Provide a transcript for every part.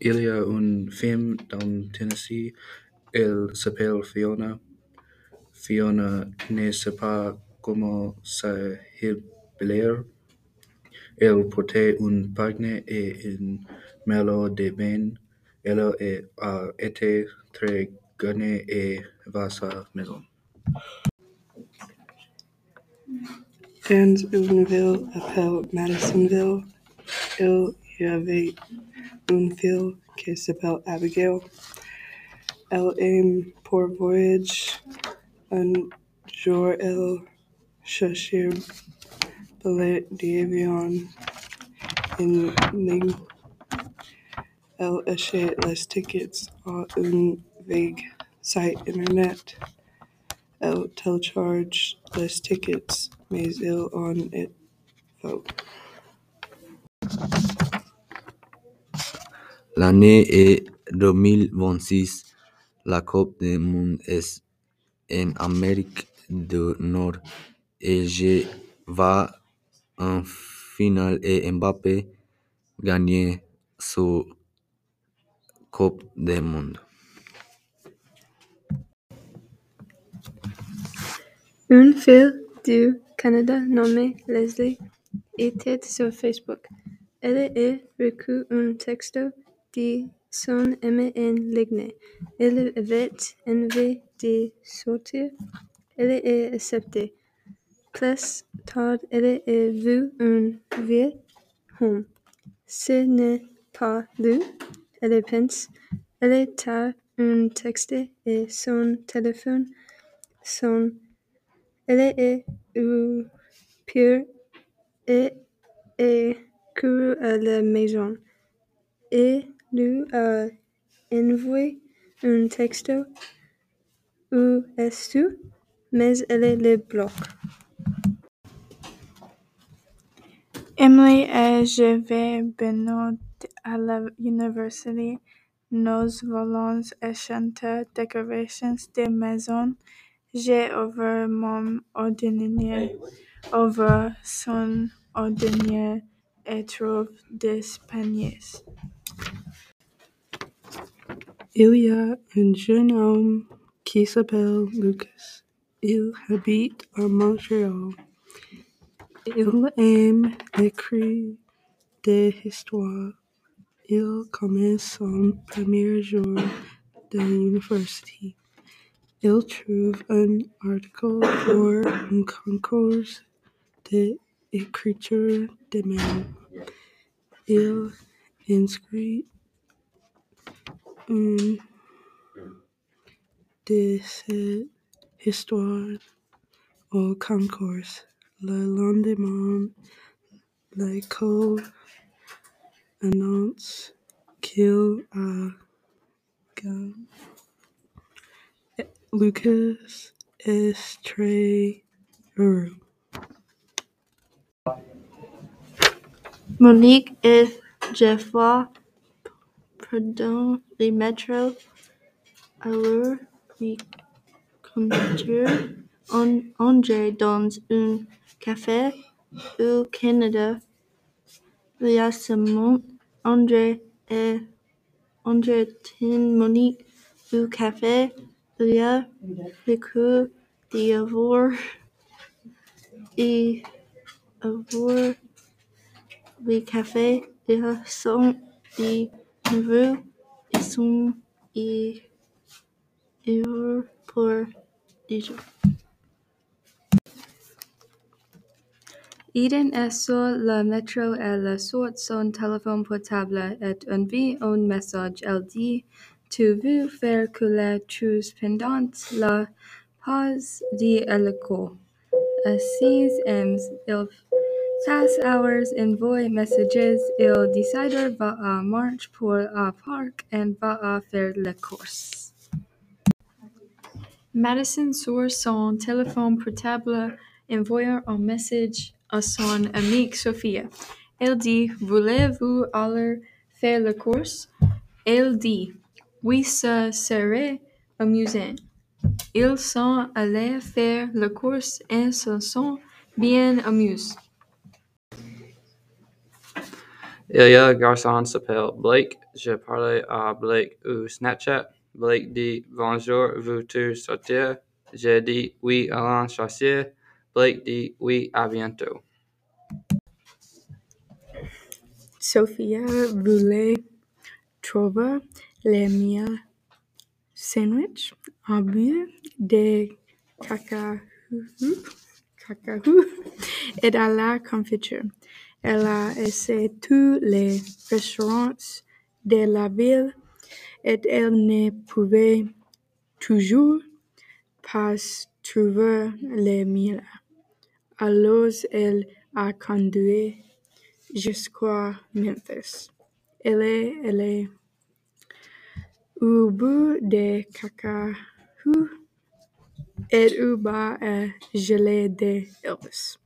Il y a une femme dans Tennessee, elle s'appelle Fiona. Fiona ne sait pas comment s'habiller. Elle portait un panier et un maillot de bain. Elle a été très gênée et va à sa maison. Appelée Madisonville, il y avait une fille qui s'appelle Abigail. Elle aime pour voyager. Un jour, elle cherchait billets d'avion en ligne. Elle achète les tickets à un vague site internet. Elle télécharge les tickets, mais il en est faux. L'année est 2026. La Coupe du monde est en Amérique du Nord et je vois en finale et Mbappé gagner ce Coupe du monde. Une fille du Canada nommée Leslie était sur Facebook. Elle a reçu un texto de son ami en ligne. Elle avait envie de sortir. Elle a accepté. Plus tard, elle a vu un vieux homme. Ce n'est pas lui. Elle pense. Elle a un texte et son téléphone sonne. Elle est eu peur et a couru à la maison. Elle lui a envoyé un texto. Où es-tu? Mais elle le bloque. Emily et je vais bientôt à l'université. Nous voulons acheter décorations de maison. J'ai ouvert mon ordinateur, ouvert son ordinateur et trouvé des paniers. Il y a un jeune homme qui s'appelle Lucas. Il habite à Montréal. Il aime écrire des histoires. Il commence son premier jour de l'université. Il trouve un article pour un concours d'écriture de mail. Il inscrit une de ses histoires au concours. Le lendemain, l'école annonce qu'il a gagné. Lucas est très heureux. Monique et Geoffroy prennent le métro. Alors, le conducteur entre dans un café au Canada. Récemment, André et entretient Monique au café. Il a vécu d'avoir et avoir le café. Ils sont de nouveau ils sont heureux pour déjà. Eden est sur le métro et le sort son téléphone portable et envoie un message. Elle dit Tu veux faire couler chose pendant la pause de l'école. À 6 m, il passe hours envoie messages. Il décide va à pour un parc et va faire la course. Madison sur son téléphone portable envoie un message à son amie Sophia. Elle dit Voulez-vous aller faire la course? Elle dit Oui, ce serait amusant. Ils sont allés faire la course et se sont bien amusés. Il y a un garçon qui s'appelle Blake. Je parlais à Blake au Snapchat. Blake dit Bonjour, veux-tu sortir? J'ai dit Oui, allons sortir. Blake dit Oui, à bientôt. Sophia voulait trouver le meilleur sandwich en but de cacao et à la confiture. Elle a essayé tous les restaurants de la ville et elle ne pouvait toujours pas trouver le meilleur. Alors elle a conduit jusqu'à Memphis. Elle est allée au bout de cacao et au bas à gelée de Elvis.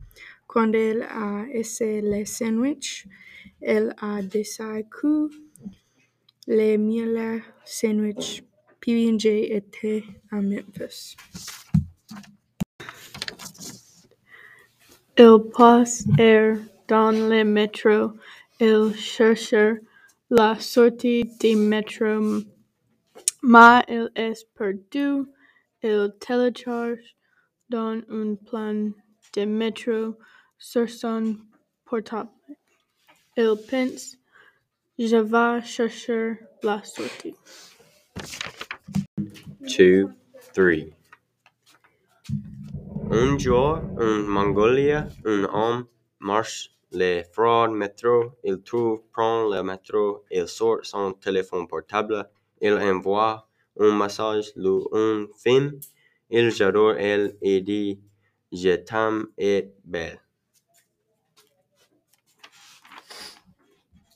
Quand elle a essayé le sandwich, elle a décidé que le meilleur sandwich PB&J était à Memphis. Ils passèrent dans le métro. Ils cherchèrent la sortie du métro, mais il est perdu. Ils téléchargent dans un plan de métro sur son portable. Il pense, je vais chercher la sortie. two, three. Un jour, en Mongolie, un homme marche le froid métro. Il trouve, prend le métro, il sort son téléphone portable. Il envoie un message à un. Il j'adore elle et dit Je t'aime et belle.